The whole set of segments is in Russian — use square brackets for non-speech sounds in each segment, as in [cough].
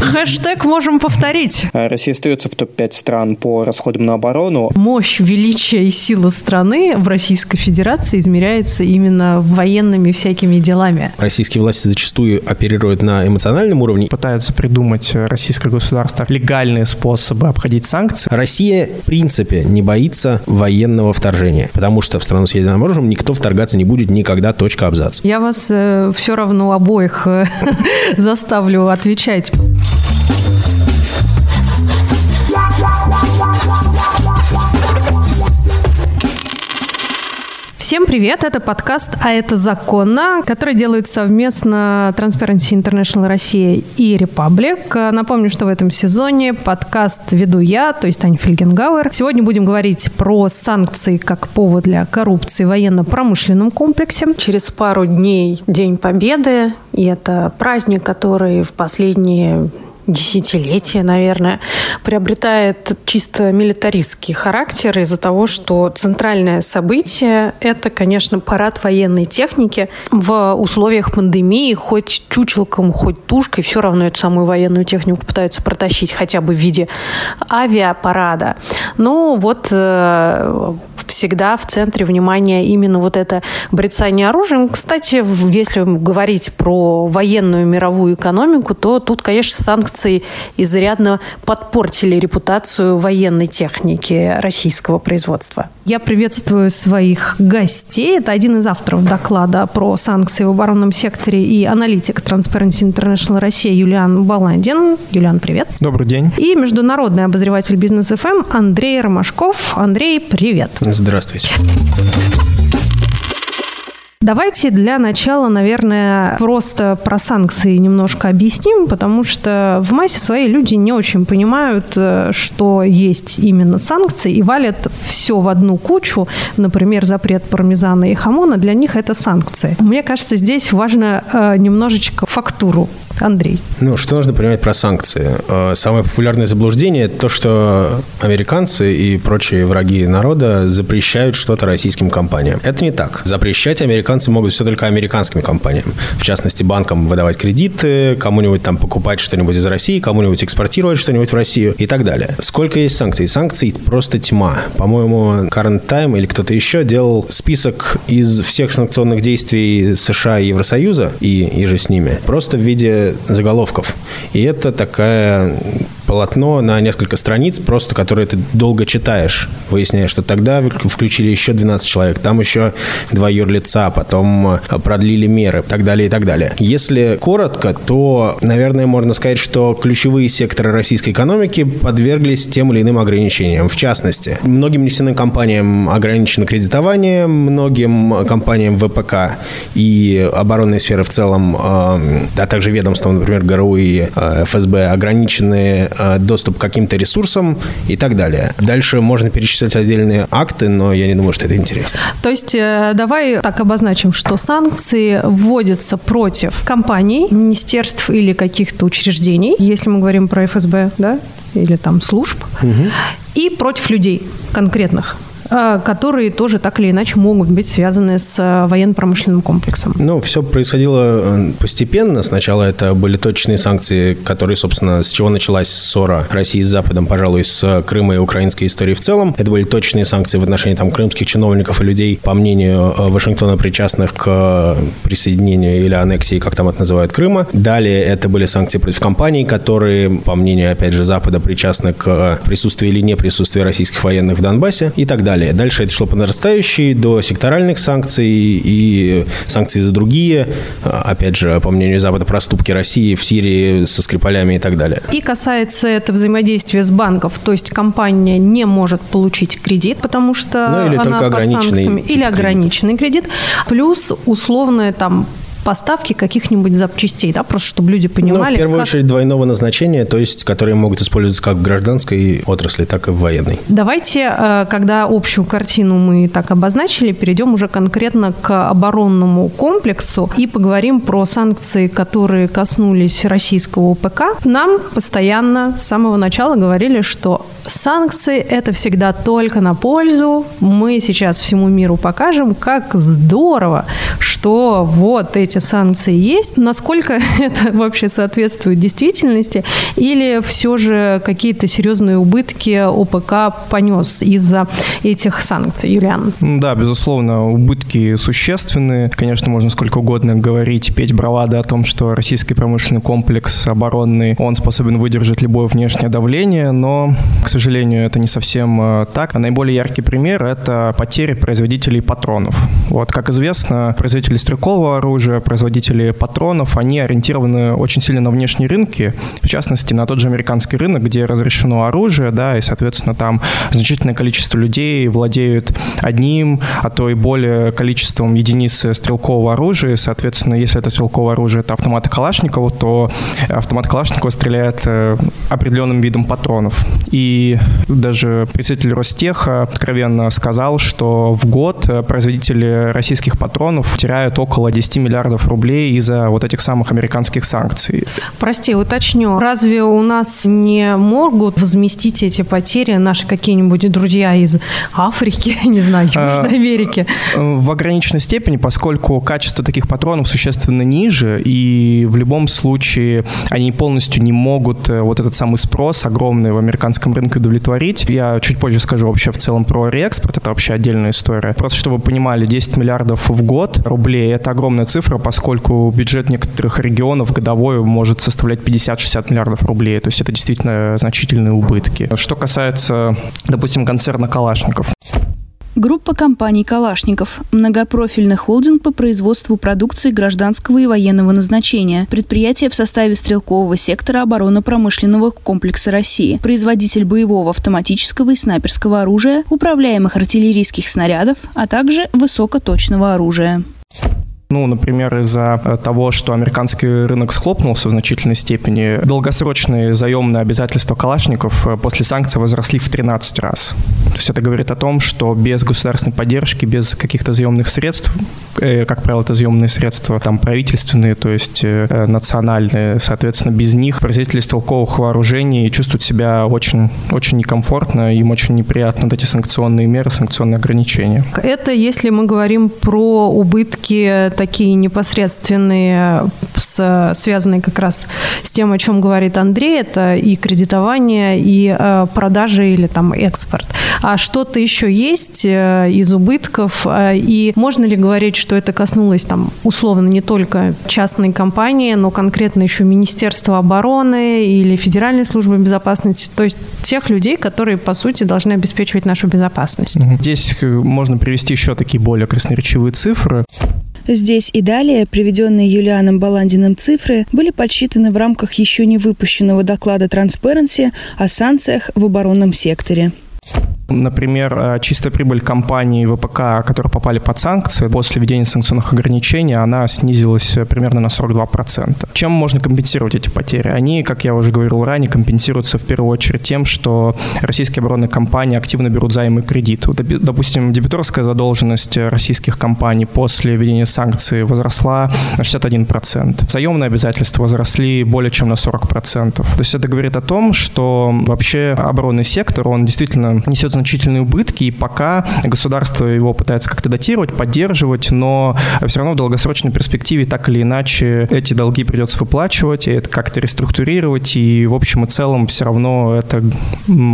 Хэштег можем повторить. А Россия остается в топ-5 стран по расходам на оборону. Мощь, величие и сила страны в Российской Федерации измеряется именно военными всякими делами. Российские власти зачастую оперируют на эмоциональном уровне. Пытаются придумать российское государство легальные способы обходить санкции. Россия, в принципе, не боится военного вторжения, потому что в страну с ядерным оружием никто вторгаться не будет никогда, точка, абзац. Я вас э, все равно обоих э, [laughs] заставлю отвечать. Всем привет! Это подкаст «А это законно», который делает совместно Transparency International Россия и Republic. Напомню, что в этом сезоне подкаст веду я, то есть Таня Фельгенгауэр. Сегодня будем говорить про санкции как повод для коррупции в военно-промышленном комплексе. Через пару дней День Победы, и это праздник, который в последние десятилетия, наверное, приобретает чисто милитаристский характер из-за того, что центральное событие – это, конечно, парад военной техники. В условиях пандемии хоть чучелком, хоть тушкой все равно эту самую военную технику пытаются протащить хотя бы в виде авиапарада. Ну вот э, всегда в центре внимания именно вот это брецание оружием. Кстати, если говорить про военную мировую экономику, то тут, конечно, санкции изрядно подпортили репутацию военной техники российского производства. Я приветствую своих гостей. Это один из авторов доклада про санкции в оборонном секторе и аналитик Transparency International Россия Юлиан Баландин. Юлиан, привет. Добрый день. И международный обозреватель бизнес ФМ Андрей Ромашков. Андрей, привет. Здравствуйте. Давайте для начала, наверное, просто про санкции немножко объясним, потому что в массе своей люди не очень понимают, э, что есть именно санкции, и валят все в одну кучу. Например, запрет пармезана и хамона, для них это санкции. Мне кажется, здесь важно э, немножечко фактуру Андрей. Ну, что нужно понимать про санкции? Э, самое популярное заблуждение – то, что американцы и прочие враги народа запрещают что-то российским компаниям. Это не так. Запрещать американцы могут все только американским компаниям. В частности, банкам выдавать кредиты, кому-нибудь там покупать что-нибудь из России, кому-нибудь экспортировать что-нибудь в Россию и так далее. Сколько есть санкций? Санкций просто тьма. По-моему, Current Time или кто-то еще делал список из всех санкционных действий США и Евросоюза и, и же с ними. Просто в виде заголовков. И это такая полотно на несколько страниц, просто которое ты долго читаешь, выясняя, что тогда включили еще 12 человек, там еще два юрлица, потом э, продлили меры, так далее, и так далее. Если коротко, то, наверное, можно сказать, что ключевые секторы российской экономики подверглись тем или иным ограничениям. В частности, многим нефтяным компаниям ограничено кредитование, многим компаниям ВПК и оборонной сферы в целом, э, а также ведомствам, например, ГРУ и э, ФСБ, ограничены доступ к каким-то ресурсам и так далее. Дальше можно перечислять отдельные акты, но я не думаю, что это интересно. То есть э, давай так обозначим, что санкции вводятся против компаний, министерств или каких-то учреждений, если мы говорим про ФСБ, да, или там служб, угу. и против людей конкретных. Э, которые тоже так или иначе могут быть связаны с э, военно-промышленным комплексом. Ну, все происходило э, постепенно. Сначала это были точные санкции, которые, собственно, с чего началась ссора России с Западом, пожалуй, с Крыма и украинской историей в целом. Это были точные санкции в отношении там крымских чиновников и людей, по мнению Вашингтона, причастных к присоединению или аннексии, как там это называют, Крыма. Далее это были санкции против компаний, которые, по мнению, опять же, Запада, причастны к присутствию или не присутствию российских военных в Донбассе и так далее далее. Дальше это шло по нарастающей до секторальных санкций и санкций за другие, опять же, по мнению Запада, проступки России в Сирии со Скрипалями и так далее. И касается это взаимодействия с банков, то есть компания не может получить кредит, потому что ну, или она только санкциями, или ограниченный кредит, плюс условное там поставки каких-нибудь запчастей, да, просто чтобы люди понимали. Ну, в первую как... очередь двойного назначения, то есть, которые могут использоваться как в гражданской отрасли, так и в военной. Давайте, э, когда общую картину мы так обозначили, перейдем уже конкретно к оборонному комплексу и поговорим про санкции, которые коснулись российского ПК. Нам постоянно с самого начала говорили, что санкции – это всегда только на пользу. Мы сейчас всему миру покажем, как здорово, что вот эти эти санкции есть, насколько [laughs] это вообще соответствует действительности, или все же какие-то серьезные убытки ОПК понес из-за этих санкций, Юлиан? Да, безусловно, убытки существенные. Конечно, можно сколько угодно говорить, петь бравады о том, что российский промышленный комплекс оборонный, он способен выдержать любое внешнее давление, но, к сожалению, это не совсем э, так. Наиболее яркий пример — это потери производителей патронов. Вот, как известно, производители стрелкового оружия, производители патронов, они ориентированы очень сильно на внешние рынки, в частности, на тот же американский рынок, где разрешено оружие, да, и, соответственно, там значительное количество людей владеют одним, а то и более количеством единиц стрелкового оружия. Соответственно, если это стрелковое оружие, это автоматы Калашникова, то автомат Калашникова стреляет э, определенным видом патронов. И даже представитель Ростеха откровенно сказал, что в год производители российских патронов теряют около 10 миллиардов рублей из-за вот этих самых американских санкций. Прости, уточню. Разве у нас не могут возместить эти потери наши какие-нибудь друзья из Африки, [laughs] не знаю, Южной Америки? В ограниченной степени, поскольку качество таких патронов существенно ниже, и в любом случае они полностью не могут э, вот этот самый спрос огромный в американском рынке удовлетворить. Я чуть позже скажу вообще в целом про реэкспорт, это вообще отдельная история. Просто чтобы вы понимали, 10 миллиардов в год рублей – это огромная цифра, поскольку бюджет некоторых регионов годовой может составлять 50-60 миллиардов рублей. То есть это действительно значительные убытки. Что касается, допустим, концерна «Калашников». Группа компаний «Калашников» – многопрофильный холдинг по производству продукции гражданского и военного назначения, предприятие в составе стрелкового сектора оборонно-промышленного комплекса России, производитель боевого автоматического и снайперского оружия, управляемых артиллерийских снарядов, а также высокоточного оружия. Ну, например, из-за э, того, что американский рынок схлопнулся в значительной степени, долгосрочные заемные обязательства калашников э, после санкций возросли в 13 раз. То есть это говорит о том, что без государственной поддержки, без каких-то заемных средств, э, как правило, это заемные средства там правительственные, то есть э, национальные, соответственно, без них производители стрелковых вооружений чувствуют себя очень, очень некомфортно, им очень неприятно вот эти санкционные меры, санкционные ограничения. Это если мы говорим про убытки такие непосредственные, с, связанные как раз с тем, о чем говорит Андрей, это и кредитование, и э, продажи или там экспорт. А что-то еще есть э, из убытков, э, и можно ли говорить, что это коснулось там условно не только частной компании, но конкретно еще Министерства обороны или Федеральной службы безопасности, то есть тех людей, которые, по сути, должны обеспечивать нашу безопасность. Здесь э, можно привести еще такие более красноречивые цифры. Здесь и далее приведенные Юлианом Баландиным цифры были подсчитаны в рамках еще не выпущенного доклада Transparency о санкциях в оборонном секторе. Например, э, чистая прибыль компаний ВПК, которые попали под санкции, после введения санкционных ограничений, она снизилась э, примерно на 42%. Чем можно компенсировать эти потери? Они, как я уже говорил ранее, компенсируются в первую очередь тем, что российские оборонные компании активно берут займы и кредиты. Допустим, дебиторская задолженность российских компаний после введения санкций возросла на 61%. Заемные обязательства возросли более чем на 40%. То есть это говорит о том, что вообще оборонный сектор, он действительно несет значительные убытки, и пока государство его пытается как-то датировать, поддерживать, но все равно в долгосрочной перспективе так или иначе эти долги придется выплачивать, и это как-то реструктурировать, и в общем и целом все равно это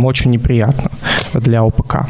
очень неприятно для ОПК.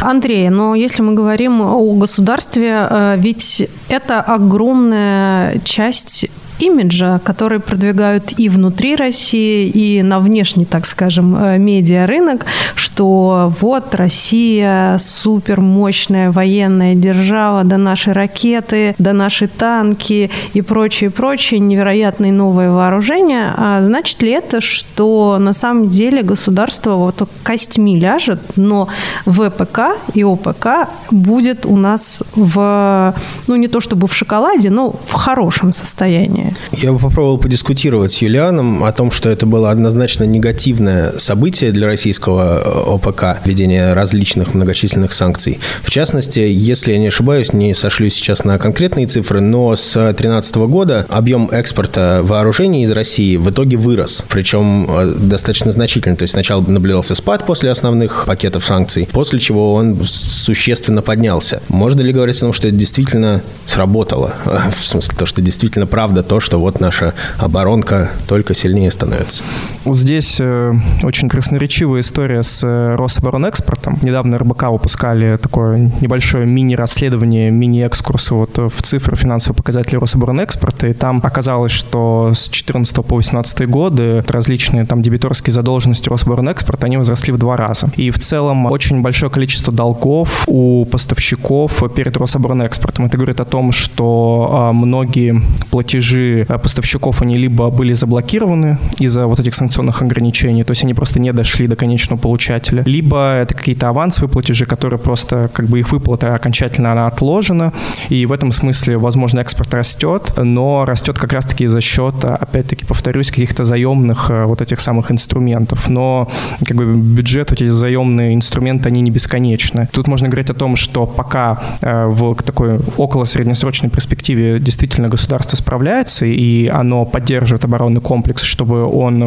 Андрей, но если мы говорим о государстве, э, ведь это огромная часть имиджа, который продвигают и внутри России, и на внешний, так скажем, э, медиарынок, что вот Россия супер мощная военная держава, да наши ракеты, да наши танки и прочее, прочее, невероятные новые вооружения. А значит ли это, что на самом деле государство вот костьми ляжет, но ВПК и ОПК будет у нас в, ну не то чтобы в шоколаде, но в хорошем состоянии? Я бы попробовал подискутировать с Юлианом о том, что это было однозначно негативное событие для российского э, ОПК, введение различных многочисленных санкций. В частности, если я не ошибаюсь, не сошлюсь сейчас на конкретные цифры, но с 2013 года объем экспорта вооружений из России в итоге вырос, причем э, достаточно значительно. То есть сначала наблюдался спад после основных пакетов санкций, после чего он существенно поднялся. Можно ли говорить о том, что это действительно сработало? [laughs] В смысле, то, что действительно правда то, что вот наша оборонка только сильнее становится. Здесь э, очень красноречивая история с э, Рособоронэкспортом. Недавно РБК выпускали такое небольшое мини-расследование, мини-экскурс вот в цифры финансовых показателей Рособоронэкспорта, и там оказалось, что с 14 по 18 годы различные там дебиторские задолженности Рособоронэкспорта, они возросли в два раза. И в целом очень большое количество долгов у поставщиков перед Рособоронэкспортом. Это говорит о том, что а, многие платежи а, поставщиков, они либо были заблокированы из-за вот этих санкционных ограничений, то есть они просто не дошли до конечного получателя, либо это какие-то авансовые платежи, которые просто, как бы их выплата окончательно она отложена, и в этом смысле, возможно, экспорт растет, но растет как раз-таки за счет, опять-таки, повторюсь, каких-то заемных а, вот этих самых инструментов. Но как бы бюджет, вот эти заемные инструменты, они не бесконечны. Тут можно говорить о том, что пока э, в такой около среднесрочной перспективе действительно государство справляется, и оно поддерживает оборонный комплекс, чтобы он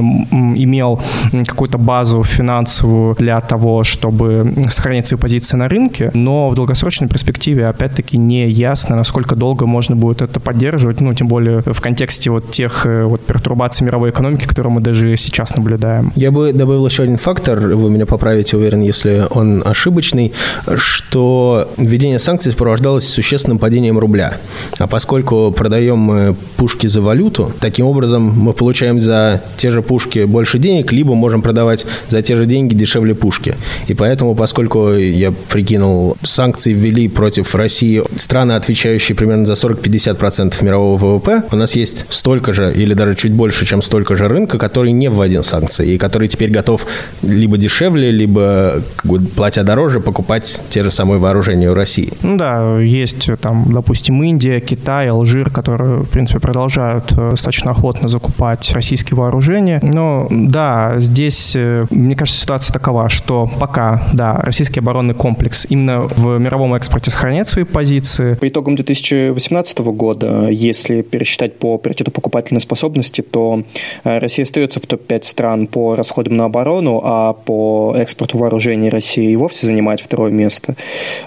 имел какую-то базу финансовую для того, чтобы сохранять свои позиции на рынке, но в долгосрочной перспективе, опять-таки, не ясно, насколько долго можно будет это поддерживать, ну, тем более в контексте вот тех э, вот пертурбаций мировой экономики, которые мы даже сейчас наблюдаем. Я бы добавил еще один фактор, вы меня поправите, уверен, если он ошибочный, что введение санкций сопровождалось существенным падением рубля. А поскольку продаем мы пушки за валюту, таким образом мы получаем за те же пушки больше денег, либо можем продавать за те же деньги дешевле пушки. И поэтому, поскольку я прикинул, санкции ввели против России страны, отвечающие примерно за 40-50% мирового ВВП, у нас есть столько же или даже чуть больше, чем столько же рынка, который не вводил санкции и который теперь готов либо дешевле, либо платя дороже покупать те же самые вооружения у России. Ну да, есть там, допустим, Индия, Китай, Алжир, которые, в принципе, продолжают э, достаточно охотно закупать российские вооружения. Но да, здесь, э, мне кажется, ситуация такова, что пока, да, российский оборонный комплекс именно в мировом экспорте сохраняет свои позиции. По итогам 2018 года, если пересчитать по приоритету покупательной способности, то э, Россия остается в топ-5 стран по расходам на оборону, а по экспорту вооружений Россия и вовсе занимает второе место.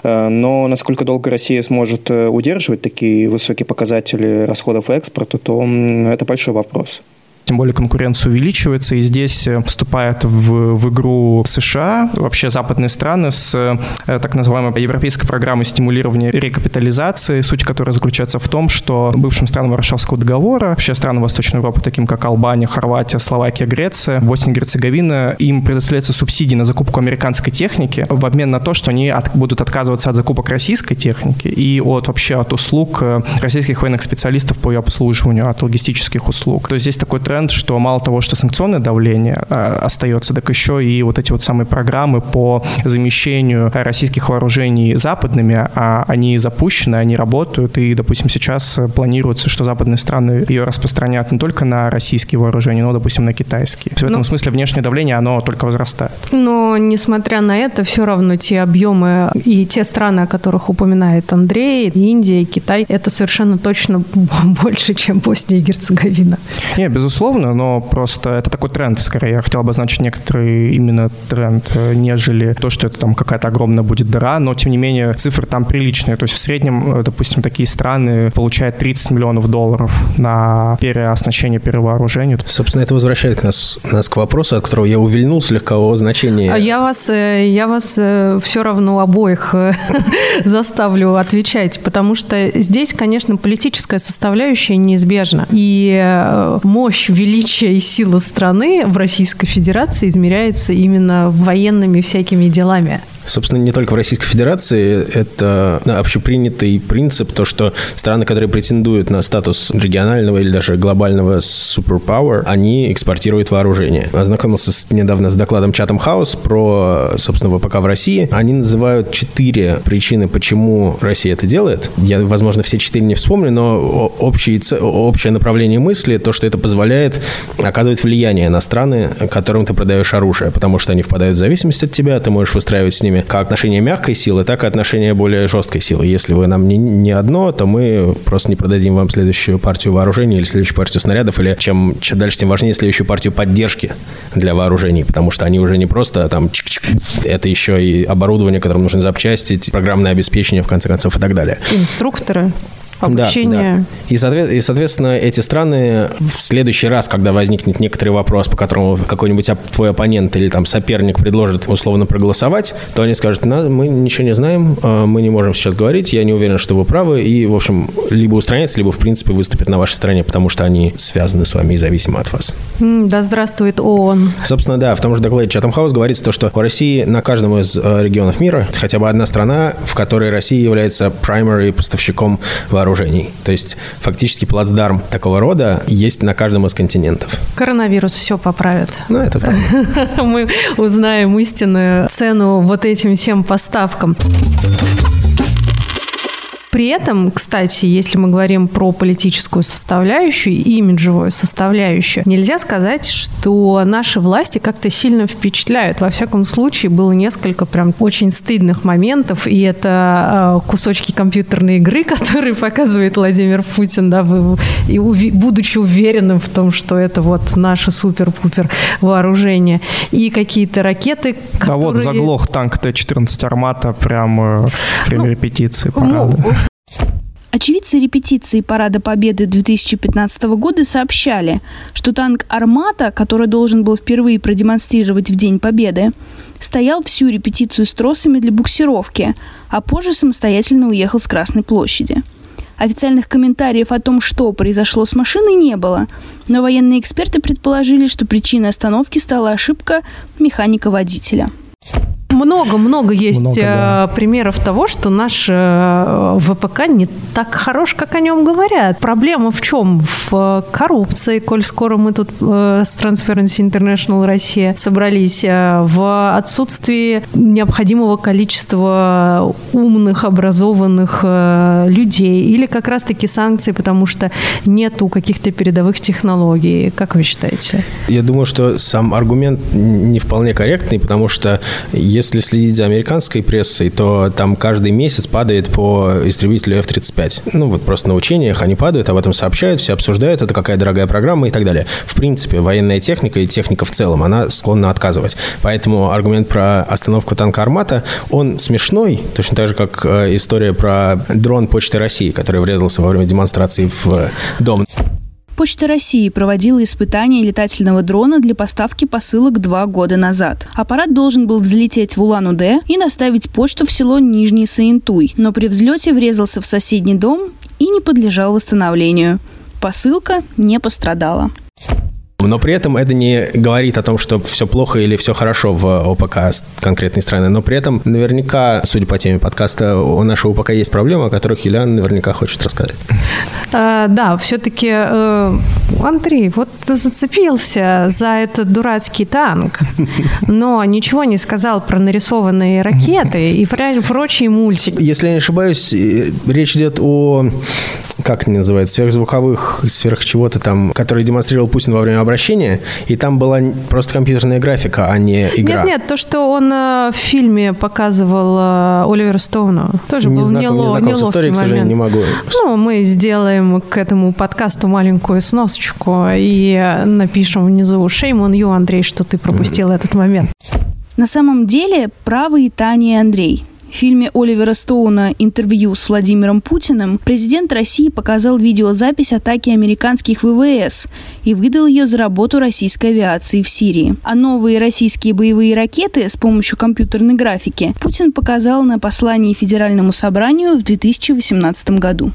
Но насколько долго Россия сможет удерживать такие высокие показатели расходов экспорта, то это большой вопрос тем более конкуренция увеличивается, и здесь э, вступает в, в игру США, вообще западные страны с э, так называемой европейской программой стимулирования рекапитализации, суть которой заключается в том, что бывшим странам Варшавского договора, вообще страны Восточной Европы, таким как Албания, Хорватия, Словакия, Греция, Босния и Герцеговина, им предоставляются субсидии на закупку американской техники в обмен на то, что они от, будут отказываться от закупок российской техники и от вообще от услуг э, российских военных специалистов по ее обслуживанию, от логистических услуг. То есть здесь такой тренд тренд, что мало того, что санкционное давление э, остается, так еще и вот эти вот самые программы по замещению российских вооружений западными, а они запущены, они работают, и, допустим, сейчас планируется, что западные страны ее распространят не только на российские вооружения, но, допустим, на китайские. В этом ну, смысле внешнее давление, оно только возрастает. Но, несмотря на это, все равно те объемы и те страны, о которых упоминает Андрей, Индия, Китай, это совершенно точно [laughs] больше, чем Босния и Герцеговина. Не, безусловно, безусловно, но просто это такой тренд, скорее. Я хотел обозначить некоторый именно тренд, э, нежели то, что это там какая-то огромная будет дыра, но, тем не менее, цифры там приличные. То есть в среднем, э, допустим, такие страны получают 30 миллионов долларов на переоснащение, перевооружение. Собственно, это возвращает нас, нас к вопросу, от которого я увильнул слегка о значении. А я вас, э, я вас все равно обоих [laughs] заставлю отвечать, потому что здесь, конечно, политическая составляющая неизбежна. И мощь величие и сила страны в Российской Федерации измеряется именно военными всякими делами. Собственно, не только в Российской Федерации, это общепринятый принцип, то, что страны, которые претендуют на статус регионального или даже глобального суперпауэр, они экспортируют вооружение. Ознакомился с, недавно с докладом Chatham House про, собственно, ВПК в России. Они называют четыре причины, почему Россия это делает. Я, возможно, все четыре не вспомню, но общий, общее направление мысли, то, что это позволяет оказывать влияние на страны, которым ты продаешь оружие, потому что они впадают в зависимость от тебя, ты можешь выстраивать с ними как отношения мягкой силы, так и отношения более жесткой силы. Если вы нам не, не одно, то мы просто не продадим вам следующую партию вооружений или следующую партию снарядов, или чем, чем дальше, тем важнее следующую партию поддержки для вооружений, потому что они уже не просто там чик-чик, это еще и оборудование, которым нужны запчасти, программное обеспечение, в конце концов, и так далее. Инструкторы обучение. Да, да. И, и, соответственно, эти страны в следующий раз, когда возникнет некоторый вопрос, по которому какой-нибудь твой оппонент или там соперник предложит условно проголосовать, то они скажут, мы ничего не знаем, а, мы не можем сейчас говорить, я не уверен, что вы правы, и, в общем, либо устраняется, либо, в принципе, выступит на вашей стороне, потому что они связаны с вами и зависимы от вас. Да здравствует ООН. Собственно, да, в том же докладе Chatham House говорится то, что в России на каждом из э, регионов мира хотя бы одна страна, в которой Россия является primary поставщиком вооружений вооружений. То есть фактически плацдарм такого рода есть на каждом из континентов. Коронавирус все поправит. Ну, это правда. [laughs] Мы узнаем истинную цену вот этим всем поставкам. При этом, кстати, если мы говорим про политическую составляющую и имиджевую составляющую, нельзя сказать, что наши власти как-то сильно впечатляют. Во всяком случае, было несколько прям очень стыдных моментов, и это э, кусочки компьютерной игры, [laughs] которые показывает Владимир Путин, да, и будучи уверенным в том, что это вот наше супер-пупер вооружение, и какие-то ракеты, которые... А вот заглох танк Т-14 «Армата» прямо э, при ну, репетиции парада. Ну, Очевидцы репетиции Парада Победы 2015 года сообщали, что танк «Армата», который должен был впервые продемонстрировать в День Победы, стоял всю репетицию с тросами для буксировки, а позже самостоятельно уехал с Красной площади. Официальных комментариев о том, что произошло с машиной, не было, но военные эксперты предположили, что причиной остановки стала ошибка механика-водителя – много-много есть много, да. Э, примеров того, что наш э, ВПК не так хорош, как о нем говорят. Проблема в чем? В коррупции, коль скоро мы тут э, с Transparency International Россия собрались, в отсутствии необходимого количества умных, образованных людей, или как раз-таки санкции, потому что нету каких-то передовых технологий. Как вы считаете? Я думаю, что сам аргумент не вполне корректный, потому что если следить за американской прессой, то там каждый месяц падает по истребителю F-35. Ну, вот просто на учениях они падают, об этом сообщают, все обсуждают, это какая дорогая программа и так далее. В принципе, военная техника и техника в целом, она склонна отказывать. Поэтому аргумент про остановку танка «Армата», он смешной, точно так же, как э, история про дрон Почты России, который врезался во время демонстрации в дом. Почта России проводила испытания летательного дрона для поставки посылок два года назад. Аппарат должен был взлететь в Улан-Удэ и наставить почту в село Нижний Саинтуй, но при взлете врезался в соседний дом и не подлежал восстановлению. Посылка не пострадала. Но при этом это не говорит о том, что все плохо или все хорошо в ОПК конкретной страны. Но при этом наверняка, судя по теме подкаста, у нашего ОПК есть проблемы, о которых Юлиан наверняка хочет рассказать. А, да, все-таки, э, Андрей, вот ты зацепился за этот дурацкий танк, но ничего не сказал про нарисованные ракеты и прочие мультики. Если я не ошибаюсь, э, речь идет о как они называются, сверхзвуковых, сверх чего-то там, который демонстрировал Путин во время обращения, и там была просто компьютерная графика, а не игра. Нет, нет, то, что он э, в фильме показывал э, Оливера Стоуна, тоже не был знаком, нело, не знаком с историей, к сожалению, не могу. Ну, мы сделаем к этому подкасту маленькую сносочку и напишем внизу «Shame on you, Андрей, что ты пропустил этот момент». На самом деле правы и Таня и Андрей. В фильме Оливера Стоуна «Интервью с Владимиром Путиным» президент России показал видеозапись атаки американских ВВС и выдал ее за работу российской авиации в Сирии. А новые российские боевые ракеты с помощью компьютерной графики Путин показал на послании Федеральному собранию в 2018 году.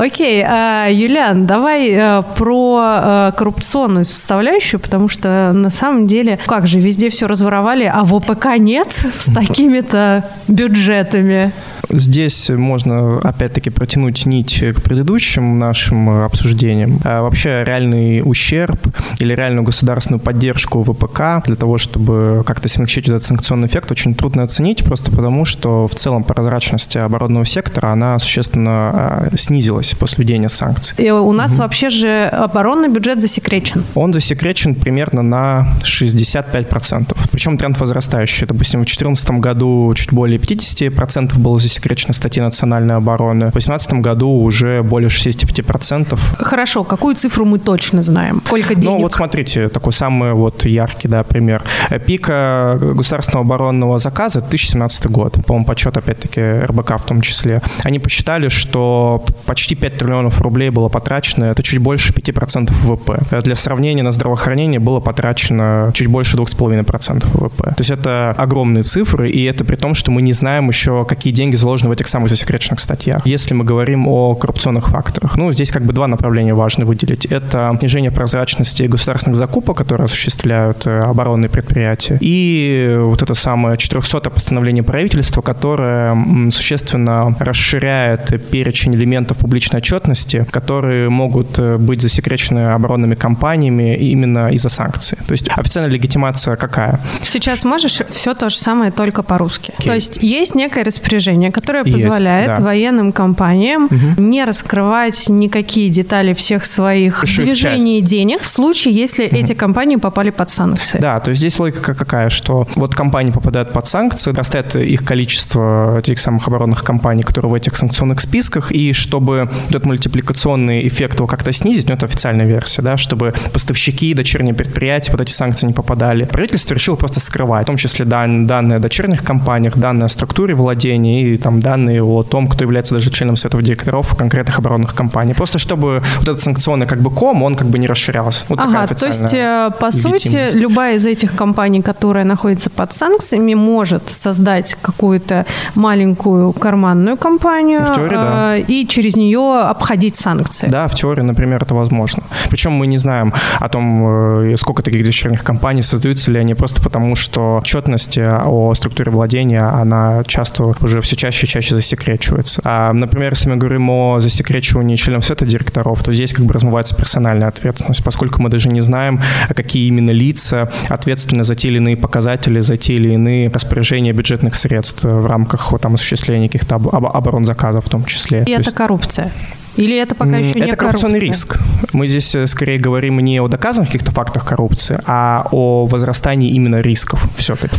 Окей, а, Юлиан, давай э, про э, коррупционную составляющую, потому что на самом деле, как же, везде все разворовали, а в ОПК нет с [laughs] такими-то бюджетами. Здесь можно, опять-таки, протянуть нить к предыдущим нашим обсуждениям. А вообще реальный ущерб или реальную государственную поддержку ВПК для того, чтобы как-то смягчить этот санкционный эффект, очень трудно оценить, просто потому что в целом прозрачность оборонного сектора, она существенно а, снизилась после введения санкций. И у нас угу. вообще же оборонный бюджет засекречен. Он засекречен примерно на 65%. Причем тренд возрастающий. Допустим, в 2014 году чуть более 50% было засекречено статьи национальной обороны. В 2018 году уже более 65%. Хорошо, какую цифру мы точно знаем? Сколько денег? Ну вот смотрите, такой самый вот яркий да, пример. Пика государственного оборонного заказа 2017 год. По-моему, подсчет опять-таки РБК в том числе. Они посчитали, что почти 5 триллионов рублей было потрачено, это чуть больше 5% ВВП. Для сравнения, на здравоохранение было потрачено чуть больше 2,5% ВВП. То есть это огромные цифры, и это при том, что мы не знаем еще, какие деньги заложены в этих самых засекреченных статьях. Если мы говорим о коррупционных факторах, ну, здесь как бы два направления важно выделить. Это снижение прозрачности государственных закупок, которые осуществляют э, оборонные предприятия, и вот это самое 400 постановление правительства, которое существенно расширяет перечень элементов публичной отчетности, которые могут э, быть засекречены оборонными компаниями именно из-за санкций. То есть официальная легитимация какая? Сейчас можешь все то же самое, только по-русски. Okay. То есть есть некое распоряжение, которое есть, позволяет да. военным компаниям угу. не раскрывать никакие детали всех своих Большую движений часть. денег в случае, если угу. эти компании попали под санкции. Да, то есть здесь логика какая, что вот компании попадают под санкции, растет их количество этих самых оборонных компаний, которые в этих санкционных списках, и чтобы этот мультипликационный эффект его как-то снизить, ну это официальная версия, да, чтобы поставщики, дочерние предприятия под эти санкции не попадали. Правительство решило просто скрывать, в том числе дан, данные о дочерних компаниях, данные о структуре владения и там данные о том, кто является даже членом советов директоров конкретных оборонных компаний. Просто чтобы вот этот санкционный как бы ком, он как бы не расширялся. Вот ага, то есть, э, по сути, любая из этих компаний, которая находится под санкциями, может создать какую-то маленькую карманную компанию в теории, да. Э, и через нее обходить санкции. Да, в теории, например, это возможно. Причем мы не знаем о том, э, сколько таких дочерних компаний, создаются ли они просто потому, что отчетность о структуре владения, она часто уже все чаще и чаще засекречивается. А, например, если мы говорим о засекречивании членов совета директоров, то здесь как бы размывается персональная ответственность, поскольку мы даже не знаем, какие именно лица ответственны за те или иные показатели, за те или иные распоряжения бюджетных средств в рамках вот, там, осуществления каких-то оборонзаказов в том числе. И то это есть... коррупция? Или это пока еще не Это коррупционный риск. Мы здесь э, скорее говорим не о доказанных каких-то фактах коррупции, а о возрастании именно рисков все-таки.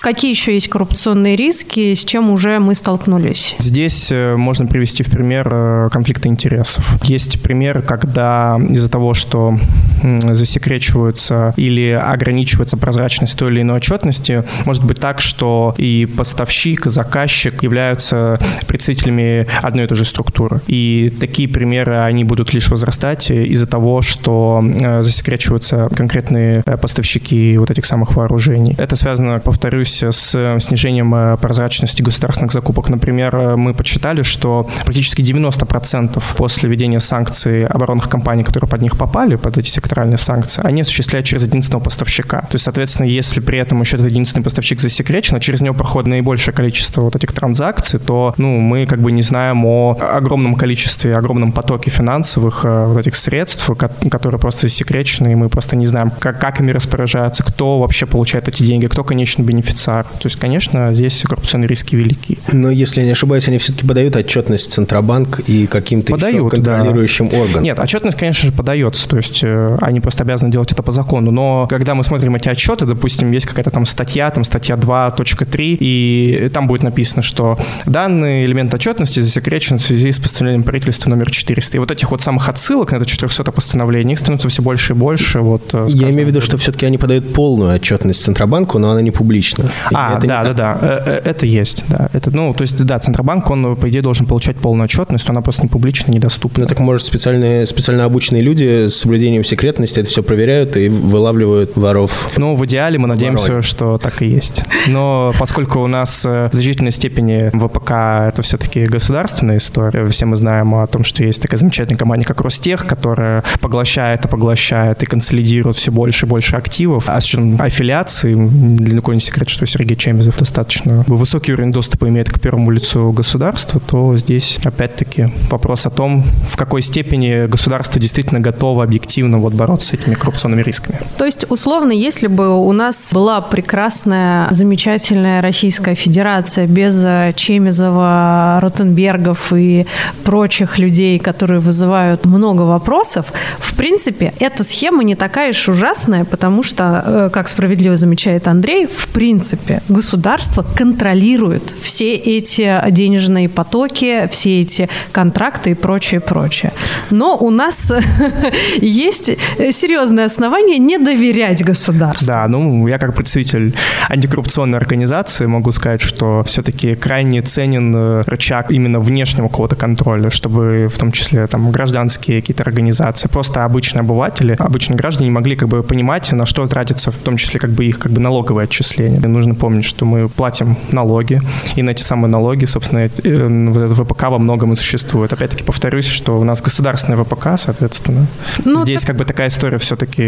Какие еще есть коррупционные риски, с чем уже мы столкнулись? Здесь э, можно привести в пример э, конфликта интересов. Есть пример, когда из-за того, что засекречиваются или ограничивается прозрачность той или иной отчетности, может быть так, что и поставщик, и заказчик являются представителями одной и той же структуры. И такие примеры, они будут лишь возрастать из-за того, что э, засекречиваются конкретные поставщики вот этих самых вооружений. Это связано, повторюсь, с э, снижением э, прозрачности государственных закупок. Например, э, мы подсчитали, что практически 90% после введения санкций оборонных компаний, которые под них попали, под эти секторальные санкции, они осуществляют через единственного поставщика. То есть, соответственно, если при этом еще этот единственный поставщик засекречен, а через него проходит наибольшее количество вот этих транзакций, то ну, мы как бы не знаем о огромном количестве, огромном потоке финансовых вот этих средств, которые просто засекречены, и мы просто не знаем, как, как ими распоряжаются, кто вообще получает эти деньги, кто конечный бенефициар. То есть, конечно, здесь коррупционные риски велики. Но, если я не ошибаюсь, они все-таки подают отчетность Центробанк и каким-то подают, еще контролирующим да. органам. Нет, отчетность, конечно же, подается. То есть, э, они просто обязаны делать это по закону. Но когда мы смотрим эти отчеты, допустим, есть какая-то там статья, там статья 2.3, и там будет написано, что данный элемент отчетности засекречен в связи с постановлением правительства номер 400. И вот этих вот самых отсылок на это 400 постановление, их становится все больше и больше. Вот, э, я имею в виду, что все-таки они подают полную отчетность Центробанку, но она не публична. А, это да, да, да, э, э, это есть, да. Это, ну, то есть, да, Центробанк, он, по идее, должен получать полную отчетность, но она просто не публично, недоступна. Ну, так, может, специальные, специально обученные люди с соблюдением секретности секретности, это все проверяют и вылавливают воров. Ну, в идеале мы надеемся, вороне. что так и есть. Но поскольку у нас э, в значительной степени ВПК это все-таки государственная история, все мы знаем о том, что есть такая замечательная компания, как Ростех, которая поглощает и поглощает и консолидирует все больше и больше активов. А с учетом аффилиации, далеко не секрет, что Сергей Чемезов достаточно высокий уровень доступа имеет к первому лицу государства, то здесь опять-таки вопрос о том, в какой степени государство действительно готово объективно вот бороться с этими коррупционными рисками. То есть, условно, если бы у нас была прекрасная, замечательная Российская Федерация без Чемезова, Ротенбергов и прочих людей, которые вызывают много вопросов, в принципе, эта схема не такая уж ужасная, потому что, э, как справедливо замечает Андрей, в принципе, государство контролирует все эти денежные потоки, все эти контракты и прочее, прочее. Но у нас [laughs] есть серьезное основание не доверять государству. Да, ну, я как представитель антикоррупционной организации могу сказать, что все-таки крайне ценен э, рычаг именно внешнего какого-то контроля, чтобы в том числе там гражданские какие-то организации, просто обычные обыватели, обычные граждане не могли как бы понимать, на что тратится в том числе как бы их как бы налоговые отчисления. Нужно помнить, что мы платим налоги, и на эти самые налоги, собственно, э, ВПК во многом и существует. Опять-таки повторюсь, что у нас государственная ВПК, соответственно. Ну, Здесь так... как бы такая история все-таки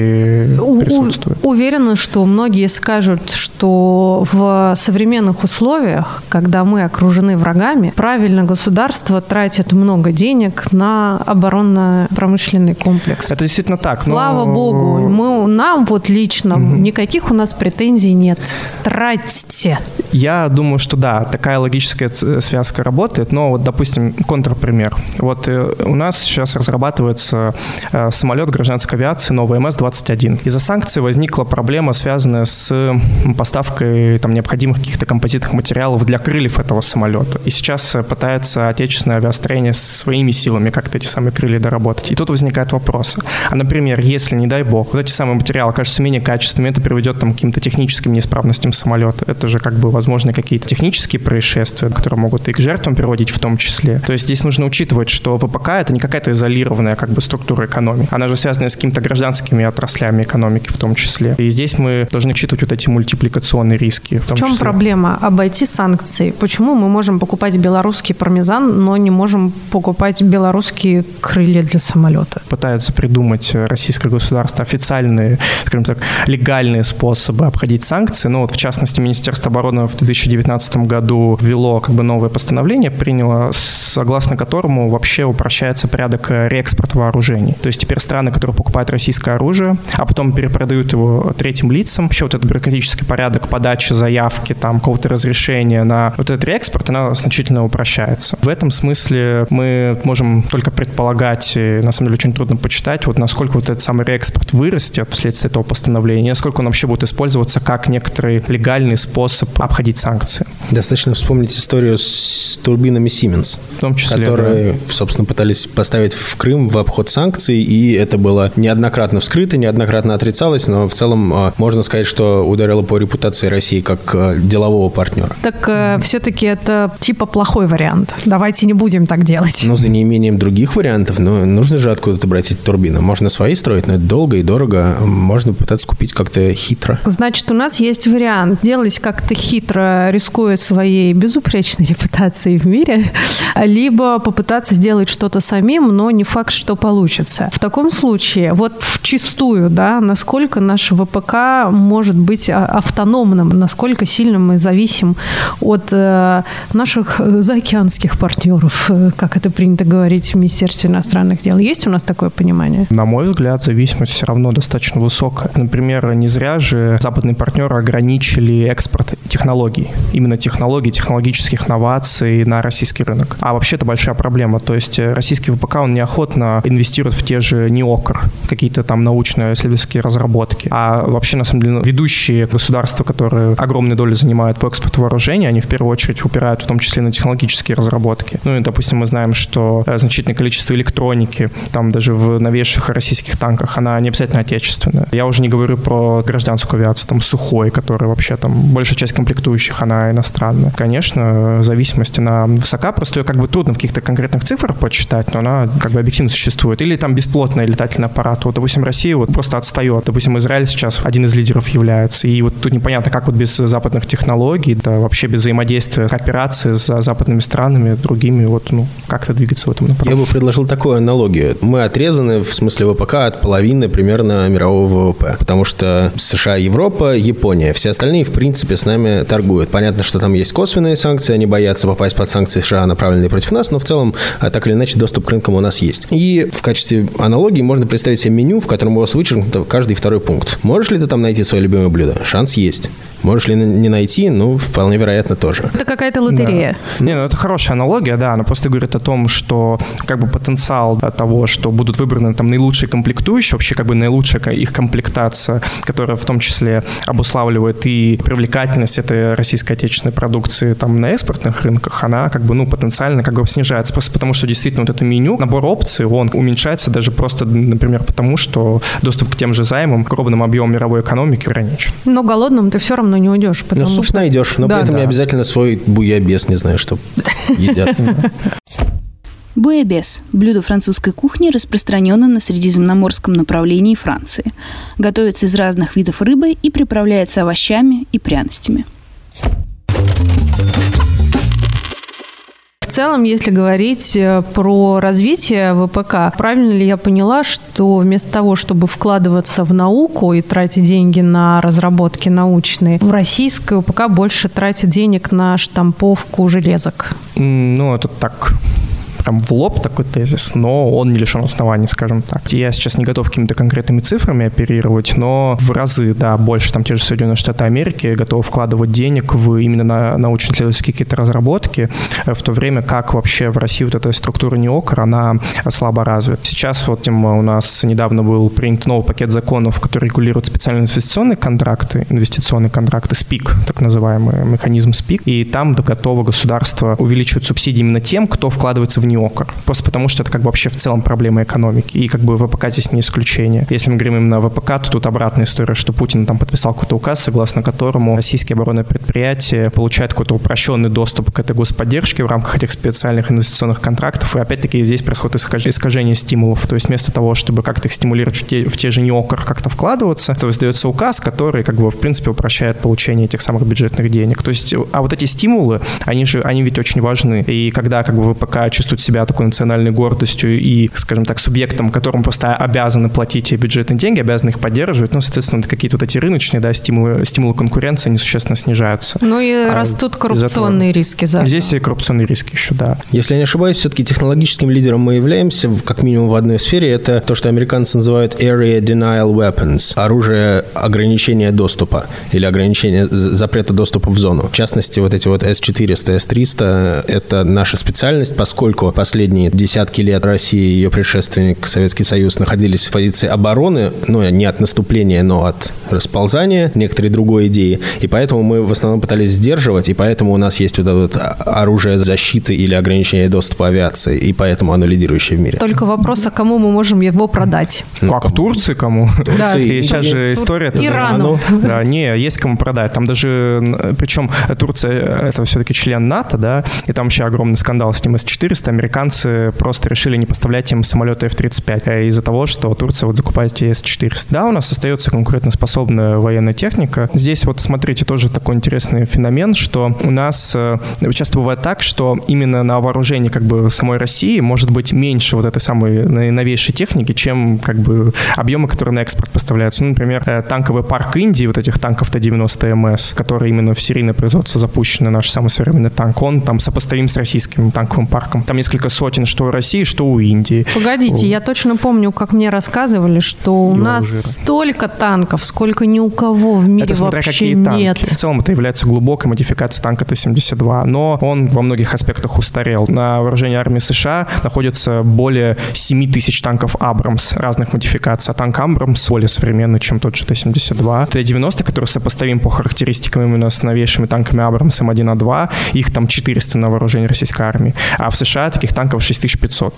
присутствует. У, уверена, что многие скажут, что в современных условиях, когда мы окружены врагами, правильно государство тратит много денег на оборонно-промышленный комплекс. Это действительно так. Слава но... богу. Мы, нам вот лично угу. никаких у нас претензий нет. Тратьте. Я думаю, что да, такая логическая связка работает, но вот, допустим, контрпример. Вот э, у нас сейчас разрабатывается э, самолет гражданской авиации новый МС-21. Из-за санкций возникла проблема, связанная с поставкой там, необходимых каких-то композитных материалов для крыльев этого самолета. И сейчас пытается отечественное авиастроение своими силами как-то эти самые крылья доработать. И тут возникают вопросы. А, например, если, не дай бог, вот эти самые материалы окажутся менее качественными, это приведет там, к каким-то техническим неисправностям самолета. Это же как бы возможно какие-то технические происшествия, которые могут и к жертвам приводить в том числе. То есть здесь нужно учитывать, что ВПК это не какая-то изолированная как бы структура экономики. Она же связана с какими-то гражданскими отраслями экономики в том числе. И здесь мы должны учитывать вот эти мультипликационные риски. В, в чем числе. проблема? Обойти санкции. Почему мы можем покупать белорусский пармезан, но не можем покупать белорусские крылья для самолета? Пытаются придумать российское государство официальные, скажем так, легальные способы обходить санкции. Ну вот, в частности, Министерство обороны в 2019 году ввело как бы новое постановление, приняло, согласно которому вообще упрощается порядок реэкспорта вооружений. То есть теперь страны, которые покупают российское оружие, а потом перепродают его третьим лицам, вообще вот этот бюрократический порядок подачи заявки, там, какого-то разрешения на вот этот реэкспорт, она значительно упрощается. В этом смысле мы можем только предполагать, и на самом деле очень трудно почитать, вот насколько вот этот самый реэкспорт вырастет вследствие этого постановления, насколько он вообще будет использоваться как некоторый легальный способ обходить санкции. Достаточно вспомнить историю с турбинами Siemens, в том числе, которые, да. собственно, пытались поставить в Крым в обход санкций, и это было неоднократно вскрыто, неоднократно отрицалось, но в целом а, можно сказать, что ударило по репутации России как а, делового партнера. Так э, все-таки это типа плохой вариант. Давайте не будем так делать. Ну, за неимением других вариантов, но нужно же откуда-то брать эти турбины. Можно свои строить, но это долго и дорого. Можно пытаться купить как-то хитро. Значит, у нас есть вариант делать как-то хитро, рискуя своей безупречной [laughs] репутацией в мире, либо попытаться сделать что-то самим, но не факт, что получится. В таком случае, вот в чистую, да, насколько наш ВПК может быть а, автономным, насколько сильно мы зависим от э, наших заокеанских партнеров, э, как это принято говорить в Министерстве иностранных дел. Есть у нас такое понимание? На мой взгляд, зависимость все равно достаточно высокая. Например, не зря же западные партнеры ограничили экспорт технологий, именно технологий, технологических новаций на российский рынок. А вообще это большая проблема. То есть э, российский ВПК, он неохотно инвестирует в те же НИОКР, какие-то там научно-исследовательские разработки. А вообще, на самом деле, ведущие государства, которые огромные доли занимают по экспорту вооружений, они в первую очередь упирают в том числе на технологические разработки. Ну и, допустим, мы знаем, что э, значительное количество электроники, там даже в новейших российских танках, она не обязательно отечественная. Я уже не говорю про гражданскую авиацию, там Сухой, который вообще там большая часть комплектующих, она иностранная. Конечно, зависимость она высока, просто ее как бы трудно в каких-то конкретных цифрах почитать, но она как бы объективно существует. Или там бесплотные летательные аппараты США, то, допустим, Россия вот просто отстает. Допустим, Израиль сейчас один из лидеров является. И вот тут непонятно, как вот без западных технологий, да, вообще без взаимодействия, кооперации с западными странами, другими, вот, ну, как-то двигаться в этом направлении. Я бы предложил такую аналогию. Мы отрезаны, в смысле ВПК, от половины примерно мирового ВВП. Потому что США, Европа, Япония. Все остальные, в принципе, с нами торгуют. Понятно, что там есть косвенные санкции, они боятся попасть под санкции США, направленные против нас, но в целом, а, так или иначе, доступ к рынкам у нас есть. И в качестве аналогии можно представить себе меню, в котором у вас вычеркнуто каждый второй пункт. Можешь ли ты там найти свое любимое блюдо? Шанс есть. Можешь ли не найти? Ну, вполне вероятно, тоже. Это какая-то лотерея. Да. Не, ну это хорошая аналогия, да, она просто говорит о том, что как бы потенциал да, того, что будут выбраны там наилучшие комплектующие, вообще как бы наилучшая их комплектация, которая в том числе обуславливает и привлекательность этой российской отечественной продукции там на экспортных рынках, она как бы, ну, потенциально как бы снижается, просто потому что действительно вот это меню, набор опций, он уменьшается даже просто, например, потому что доступ к тем же займам, к ровным объемам мировой экономики ограничен. Но голодным ты все равно не уйдешь. Потому ну, суп что... найдешь, но да, при этом да. не обязательно свой буябес, не знаю, что едят. [laughs] Буябес – блюдо французской кухни, распространенное на средиземноморском направлении Франции. Готовится из разных видов рыбы и приправляется овощами и пряностями. Целом, если говорить э, про развитие ВПК, правильно ли я поняла, что вместо того, чтобы вкладываться в науку и тратить деньги на разработки научные, в российское ВПК больше тратит денег на штамповку железок? Ну, это так прям в лоб такой тезис, но он не лишен оснований, скажем так. Я сейчас не готов какими-то конкретными цифрами оперировать, но в разы, да, больше там те же Соединенные Штаты Америки готовы вкладывать денег в именно на научно-исследовательские какие-то разработки, э, в то время как вообще в России вот эта структура НИОКР, она слабо развита. Сейчас вот тем у нас недавно был принят новый пакет законов, который регулирует специальные инвестиционные контракты, инвестиционные контракты СПИК, так называемый механизм СПИК, и там готово государство увеличивать субсидии именно тем, кто вкладывается в не окор. Просто потому, что это как бы вообще в целом проблема экономики. И как бы ВПК здесь не исключение. Если мы говорим именно о ВПК, то тут обратная история, что Путин там подписал какой-то указ, согласно которому российские оборонные предприятия получают какой-то упрощенный доступ к этой господдержке в рамках этих специальных инвестиционных контрактов. И опять-таки здесь происходит искажение стимулов. То есть вместо того, чтобы как-то их стимулировать в те, в те же неокр как-то вкладываться, то издается указ, который как бы в принципе упрощает получение этих самых бюджетных денег. То есть, а вот эти стимулы, они же, они ведь очень важны. И когда как бы ВПК чувствует себя такой национальной гордостью и, скажем так, субъектом, которым просто обязаны платить бюджетные деньги, обязаны их поддерживать, ну, соответственно, какие-то вот эти рыночные, да, стимулы, стимулы конкуренции, они существенно снижаются. Ну и а растут коррупционные этого... риски. Заодно. Здесь и коррупционные риски еще, да. Если я не ошибаюсь, все-таки технологическим лидером мы являемся, как минимум в одной сфере, это то, что американцы называют Area Denial Weapons, оружие ограничения доступа или ограничения запрета доступа в зону. В частности, вот эти вот S400, S300 – это наша специальность, поскольку последние десятки лет России и ее предшественник Советский Союз находились в позиции обороны, ну, не от наступления, но от расползания некоторой другой идеи. И поэтому мы в основном пытались сдерживать, и поэтому у нас есть вот это вот оружие защиты или ограничения доступа авиации, и поэтому оно лидирующее в мире. Только вопрос, а кому мы можем его продать? Ну, как кому? Турции кому? Да. И сейчас же история... Это Ирану. Да, не, есть кому продать. Там даже, причем Турция, это все-таки член НАТО, да, и там вообще огромный скандал с ним С-400. Американцы просто решили не поставлять им самолеты F-35 а из-за того, что Турция вот закупает С-400. Да, у нас остается конкурентоспособная военная техника. Здесь вот, смотрите, тоже такой интересный феномен, что у нас э, часто бывает так, что именно на вооружении как бы самой России может быть меньше вот этой самой новейшей техники, чем как бы объемы, которые на экспорт поставляются. Ну, например, э, танковый парк Индии, вот этих танков Т-90 МС, которые именно в серийное производство запущены, наш самый современный танк, он там сопоставим с российским танковым парком. Там несколько сотен, что России, что у Индии. Погодите, я точно помню, как мне рассказывали, что у Его нас жира. столько танков, сколько ни у кого в мире это смотря вообще какие нет. Танки. В целом это является глубокой модификацией танка Т-72, но он во многих аспектах устарел. На вооружении армии США находится более 7 тысяч танков Абрамс разных модификаций, а танк Абрамс более современный, чем тот же Т-72. Т-90, который сопоставим по характеристикам именно с новейшими танками Абрамс М1А2, их там 400 на вооружении российской армии, а в США таких танков 6500.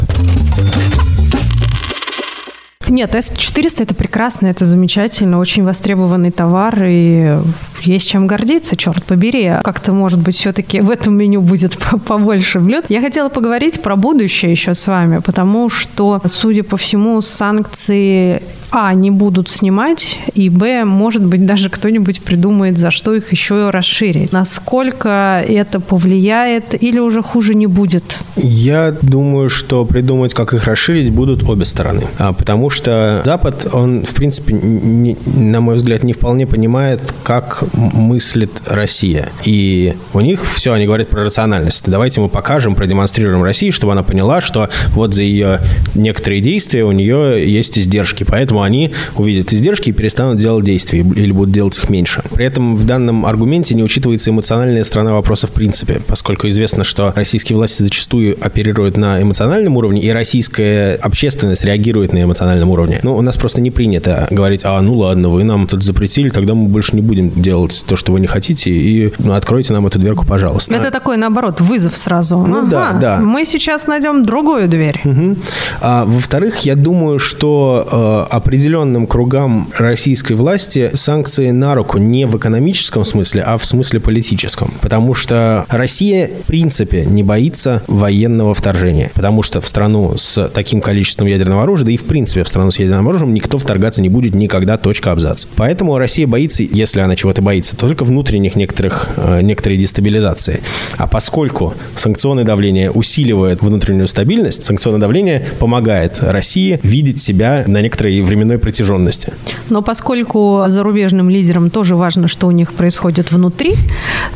Нет, С-400 это прекрасно, это замечательно, очень востребованный товар, и есть чем гордиться, черт побери. Как-то, может быть, все-таки в этом меню будет [laughs] побольше блюд. Я хотела поговорить про будущее еще с вами, потому что, судя по всему, санкции а, не будут снимать, и б, может быть, даже кто-нибудь придумает, за что их еще расширить. Насколько это повлияет или уже хуже не будет? Я думаю, что придумать, как их расширить, будут обе стороны. А, потому что Запад, он, в принципе, не, на мой взгляд, не вполне понимает, как мыслит Россия. И у них все, они говорят про рациональность. Давайте мы покажем, продемонстрируем России, чтобы она поняла, что вот за ее некоторые действия у нее есть издержки. Поэтому они увидят издержки и перестанут делать действия или будут делать их меньше. При этом в данном аргументе не учитывается эмоциональная сторона вопроса в принципе, поскольку известно, что российские власти зачастую оперируют на эмоциональном уровне, и российская общественность реагирует на эмоциональном уровне. Но у нас просто не принято говорить, а, ну ладно, вы нам тут запретили, тогда мы больше не будем делать то, что вы не хотите, и ну, откройте нам эту дверку, пожалуйста. Это такой, наоборот, вызов сразу. Ну ага, да, да. Мы сейчас найдем другую дверь. Угу. А, во-вторых, я думаю, что э, определенным кругам российской власти санкции на руку не в экономическом смысле, а в смысле политическом. Потому что Россия, в принципе, не боится военного вторжения. Потому что в страну с таким количеством ядерного оружия, да и в принципе в страну с ядерным оружием никто вторгаться не будет никогда, точка, абзац. Поэтому Россия боится, если она чего-то боится, только внутренних некоторых, э, некоторой дестабилизации. А поскольку санкционное давление усиливает внутреннюю стабильность, санкционное давление помогает России видеть себя на некоторые времена временной протяженности. Но поскольку зарубежным лидерам тоже важно, что у них происходит внутри,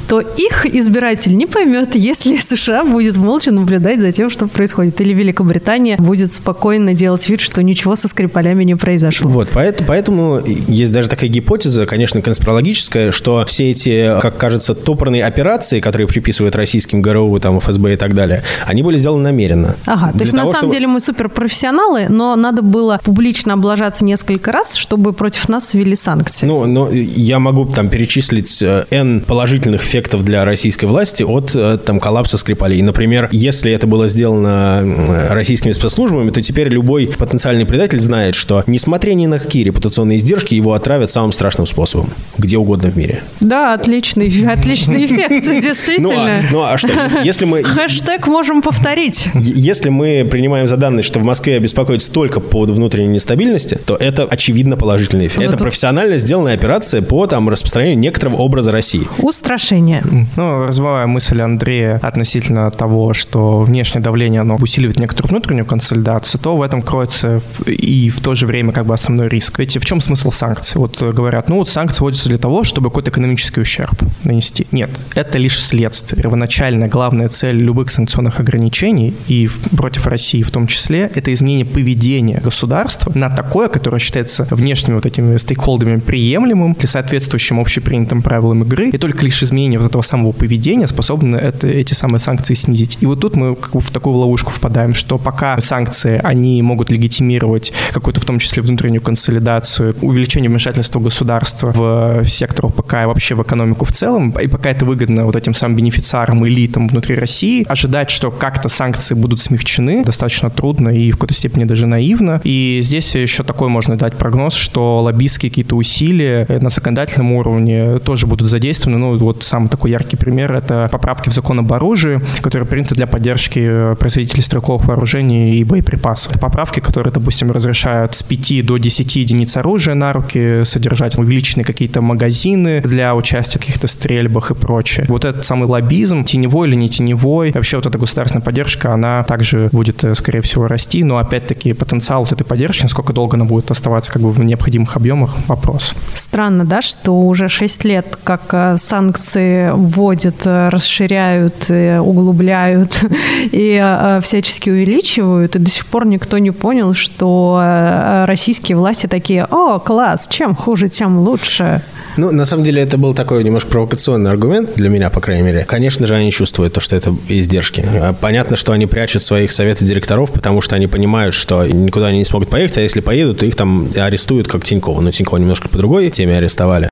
то их избиратель не поймет, если [laughs] США будет молча наблюдать за тем, что происходит. Или Великобритания будет спокойно делать вид, что ничего со Скрипалями не произошло. Вот, поэтому, поэтому есть даже такая гипотеза, конечно, конспирологическая, что все эти, как кажется, топорные операции, которые приписывают российским ГРУ, там, ФСБ и так далее, они были сделаны намеренно. Ага, то есть того, на самом чтобы... деле мы суперпрофессионалы, но надо было публично облажаться раз, несколько раз, чтобы против нас ввели санкции. Ну, но я могу там перечислить э, N положительных эффектов для российской власти от э, там коллапса Скрипалей. Например, если это было сделано э, российскими спецслужбами, то теперь любой потенциальный предатель знает, что несмотря ни на какие репутационные издержки, его отравят самым страшным способом, где угодно в мире. Да, отличный, [laughs] отличный эффект, действительно. [laughs] Ну а, ну а что, если мы... [laughs] Хэштег можем повторить. Если мы принимаем за данность, что в Москве беспокоится только по поводу внутренней нестабильности, то это очевидно положительный эффект. это профессионально сделанная операция по там, распространению некоторого образа России. Устрашение. Ну, развивая мысль Андрея относительно того, что внешнее давление, оно усиливает некоторую внутреннюю консолидацию, то в этом кроется и в то же время как бы основной риск. Ведь в чем смысл санкций? Вот говорят, ну вот санкции вводятся для того, чтобы какой-то экономический ущерб нанести. Нет, это лишь следствие. Первоначальная главная цель любых санкционных ограничений и против России в том числе, это изменение поведения государства на такое, которое считается внешними вот этими стейкхолдерами приемлемым и соответствующим общепринятым правилам игры, и только лишь изменение вот этого самого поведения способны это, эти самые санкции снизить. И вот тут мы как бы в такую ловушку впадаем, что пока санкции, они могут легитимировать какую-то в том числе внутреннюю консолидацию, увеличение вмешательства государства в сектор ПК и вообще в экономику в целом, и пока это выгодно вот этим самым бенефициарам, элитам внутри России, ожидать, что как-то санкции будут смягчены, достаточно трудно и в какой-то степени даже наивно. И здесь еще такой такой можно дать прогноз, что лоббистские какие-то усилия на законодательном уровне тоже будут задействованы. Ну, вот самый такой яркий пример — это поправки в закон об оружии, которые приняты для поддержки производителей стрелковых вооружений и боеприпасов. Это поправки, которые, допустим, разрешают с 5 до 10 единиц оружия на руки содержать, увеличенные какие-то магазины для участия в каких-то стрельбах и прочее. Вот этот самый лоббизм, теневой или не теневой, вообще вот эта государственная поддержка, она также будет, э, скорее всего, расти, но опять-таки потенциал вот этой поддержки, насколько долго она будет оставаться как бы в необходимых объемах, вопрос. Странно, да, что уже 6 лет как э, санкции вводят, э, расширяют, э, углубляют [laughs] и всячески увеличивают, и до сих пор никто не понял, что российские власти такие, о, класс, чем хуже, тем лучше. Ну, на самом деле, это был такой немножко провокационный аргумент для меня, по крайней мере. Конечно же, они чувствуют то, что это издержки. Понятно, что они прячут своих советов директоров, потому что они понимают, что никуда они не смогут поехать, а если поедут, то их там арестуют, как Тинькова. Но Тинькова немножко по другой теме арестовали.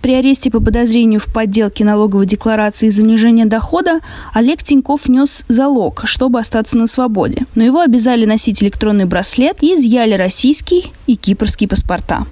При аресте по подозрению в подделке налоговой декларации и занижения дохода Олег Тиньков внес залог, чтобы остаться на свободе. Но его обязали носить электронный браслет и изъяли российский и кипрский паспорта.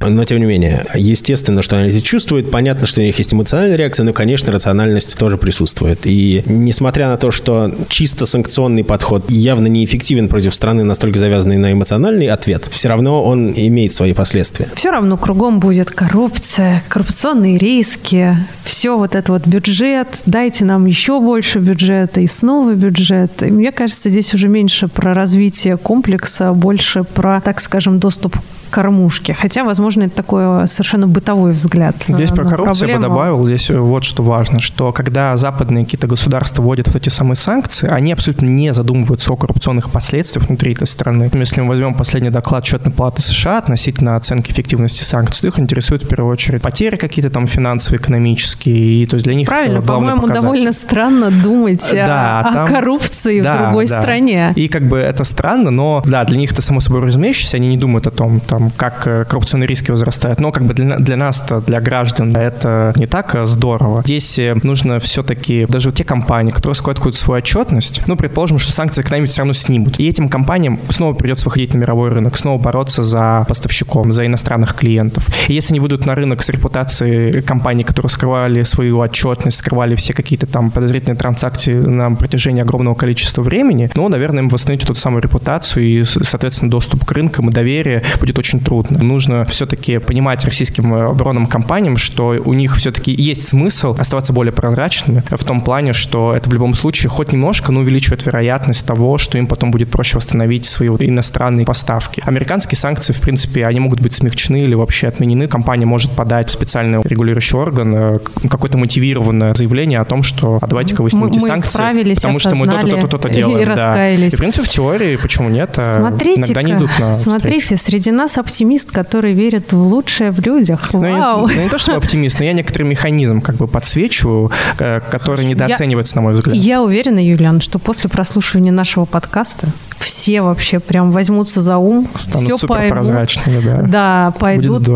Но, тем не менее, естественно, что они эти чувствуют, понятно, что у них есть эмоциональная реакция, но, конечно, рациональность тоже присутствует. И несмотря на то, что чисто санкционный подход явно неэффективен против страны, настолько завязанной на эмоциональный ответ, все равно он имеет свои последствия. Все равно кругом будет коррупция, коррупционные риски, все вот это вот бюджет, дайте нам еще больше бюджета и снова бюджет. И мне кажется, здесь уже меньше про развитие комплекса, больше про, так скажем, доступ кормушки. Хотя, возможно, это такой совершенно бытовой взгляд. Здесь про коррупцию я бы добавил, здесь вот что важно, что когда западные какие-то государства вводят вот эти самые санкции, они абсолютно не задумываются о коррупционных последствиях внутри этой страны. Если мы возьмем последний доклад счетной палаты США относительно оценки эффективности санкций, то их интересует в первую очередь потери какие-то там финансовые, экономические, и то есть для них Правильно, по-моему, показатель. довольно странно думать да, о, там, о коррупции да, в другой да. стране. И как бы это странно, но да, для них это само собой разумеющееся, они не думают о том, там, там, как э, коррупционные риски возрастают. Но как бы для, для нас, для граждан, это не так э, здорово. Здесь э, нужно все-таки, даже те компании, которые складывают свою отчетность, ну, предположим, что санкции когда-нибудь все равно снимут. И этим компаниям снова придется выходить на мировой рынок, снова бороться за поставщиком, за иностранных клиентов. И если они выйдут на рынок с репутацией компаний, которые скрывали свою отчетность, скрывали все какие-то там подозрительные транзакции на протяжении огромного количества времени, ну, наверное, им восстановить эту самую репутацию и, соответственно, доступ к рынкам и доверие будет очень очень трудно. Нужно все-таки понимать российским э, оборонным компаниям, что у них все-таки есть смысл оставаться более прозрачными в том плане, что это в любом случае хоть немножко, но увеличивает вероятность того, что им потом будет проще восстановить свои иностранные поставки. Американские санкции, в принципе, они могут быть смягчены или вообще отменены. Компания может подать в специальный регулирующий орган э, какое-то мотивированное заявление о том, что а давайте-ка вы снимите мы санкции, потому что мы то-то, то-то, то-то делаем. И да. И, в принципе, в теории, почему нет, смотрите иногда не идут на Смотрите, встречу. среди нас оптимист, который верит в лучшее в людях. Ну, Вау. Ну, не то, что оптимист, но я некоторый механизм как бы подсвечиваю, э, который недооценивается, я, на мой взгляд. Я уверена, Юлиан, что после прослушивания нашего подкаста все вообще прям возьмутся за ум, Станут все поймут. да. Да, пойдут,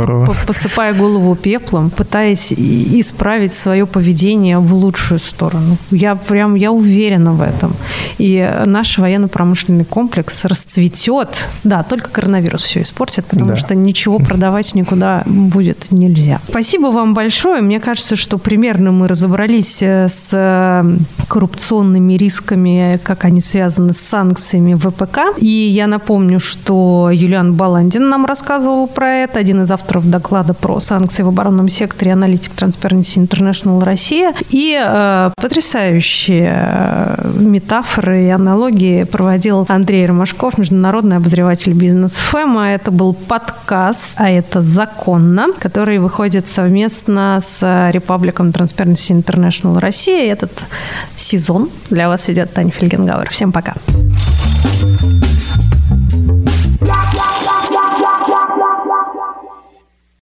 посыпая голову пеплом, пытаясь исправить свое поведение в лучшую сторону. Я прям, я уверена в этом. И наш военно-промышленный комплекс расцветет. Да, только коронавирус все испортит, потому да. что ничего продавать никуда будет нельзя. Спасибо вам большое. Мне кажется, что примерно мы разобрались э, с э, коррупционными рисками, как они связаны с санкциями ВПК. И я напомню, что Юлиан Баландин нам рассказывал про это, один из авторов доклада про санкции в оборонном секторе, аналитик Transparency International Россия. И э, потрясающие э, метафоры и аналогии проводил Андрей Ромашков, международный обозреватель бизнес ФЭМа. Это был подкаст, а это законно, который выходит совместно с Репабликом Transparency International Россия. Этот сезон для вас ведет Таня Фельгенгауэр. Всем пока. Пока.